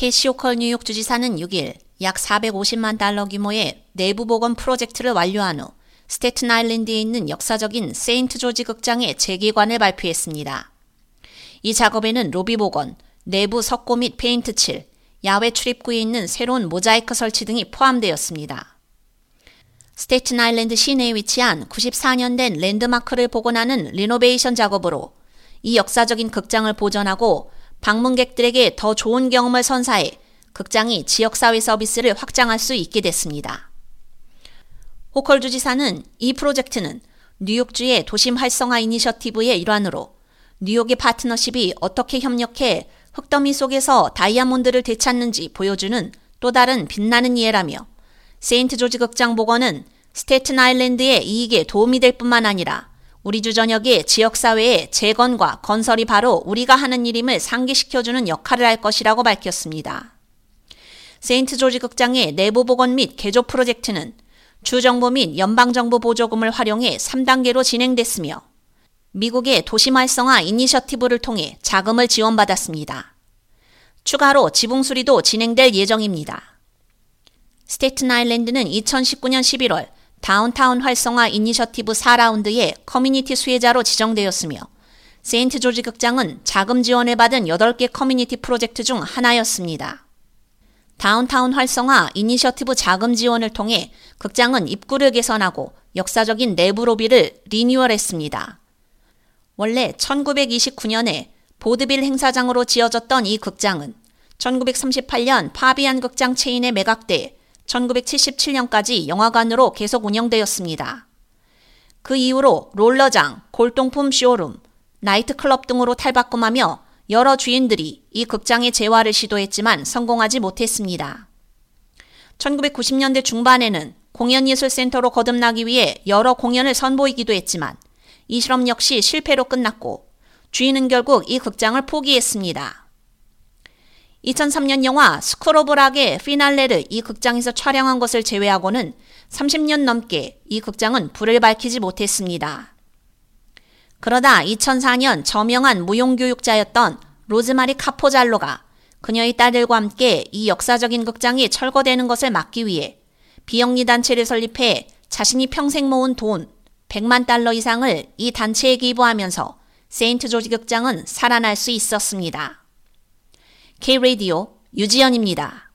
캐시 호컬 뉴욕 주지사는 6일 약 450만 달러 규모의 내부 복원 프로젝트를 완료한 후 스테튼 아일랜드에 있는 역사적인 세인트 조지 극장의 재개관을 발표했습니다. 이 작업에는 로비 복원, 내부 석고 및 페인트 칠, 야외 출입구에 있는 새로운 모자이크 설치 등이 포함되었습니다. 스테튼 아일랜드 시내에 위치한 94년 된 랜드마크를 복원하는 리노베이션 작업으로 이 역사적인 극장을 보존하고 방문객들에게 더 좋은 경험을 선사해 극장이 지역사회 서비스를 확장할 수 있게 됐습니다. 호컬 주지사는 이 프로젝트는 뉴욕주의 도심 활성화 이니셔티브의 일환으로 뉴욕의 파트너십이 어떻게 협력해 흙더미 속에서 다이아몬드를 되찾는지 보여주는 또 다른 빛나는 예라며 세인트 조지 극장 복원은 스테튼 아일랜드의 이익에 도움이 될 뿐만 아니라 우리 주전역의 지역사회의 재건과 건설이 바로 우리가 하는 일임을 상기시켜주는 역할을 할 것이라고 밝혔습니다. 세인트 조지 극장의 내부 복원 및 개조 프로젝트는 주정부 및 연방정부 보조금을 활용해 3단계로 진행됐으며 미국의 도시 활성화 이니셔티브를 통해 자금을 지원받았습니다. 추가로 지붕 수리도 진행될 예정입니다. 스테튼 아일랜드는 2019년 11월 다운타운 활성화 이니셔티브 4라운드의 커뮤니티 수혜자로 지정되었으며 세인트 조지 극장은 자금 지원을 받은 8개 커뮤니티 프로젝트 중 하나였습니다. 다운타운 활성화 이니셔티브 자금 지원을 통해 극장은 입구를 개선하고 역사적인 내부 로비를 리뉴얼했습니다. 원래 1929년에 보드빌 행사장으로 지어졌던 이 극장은 1938년 파비안 극장 체인에 매각돼 1977년까지 영화관으로 계속 운영되었습니다. 그 이후로 롤러장, 골동품 쇼룸, 나이트클럽 등으로 탈바꿈하며 여러 주인들이 이 극장의 재화를 시도했지만 성공하지 못했습니다. 1990년대 중반에는 공연예술센터로 거듭나기 위해 여러 공연을 선보이기도 했지만 이 실험 역시 실패로 끝났고 주인은 결국 이 극장을 포기했습니다. 2003년 영화 스쿨 오브 락의 피날레를 이 극장에서 촬영한 것을 제외하고는 30년 넘게 이 극장은 불을 밝히지 못했습니다. 그러다 2004년 저명한 무용교육자였던 로즈마리 카포잘로가 그녀의 딸들과 함께 이 역사적인 극장이 철거되는 것을 막기 위해 비영리 단체를 설립해 자신이 평생 모은 돈 100만 달러 이상을 이 단체에 기부하면서 세인트 조지 극장은 살아날 수 있었습니다. K-Radio 유지연입니다.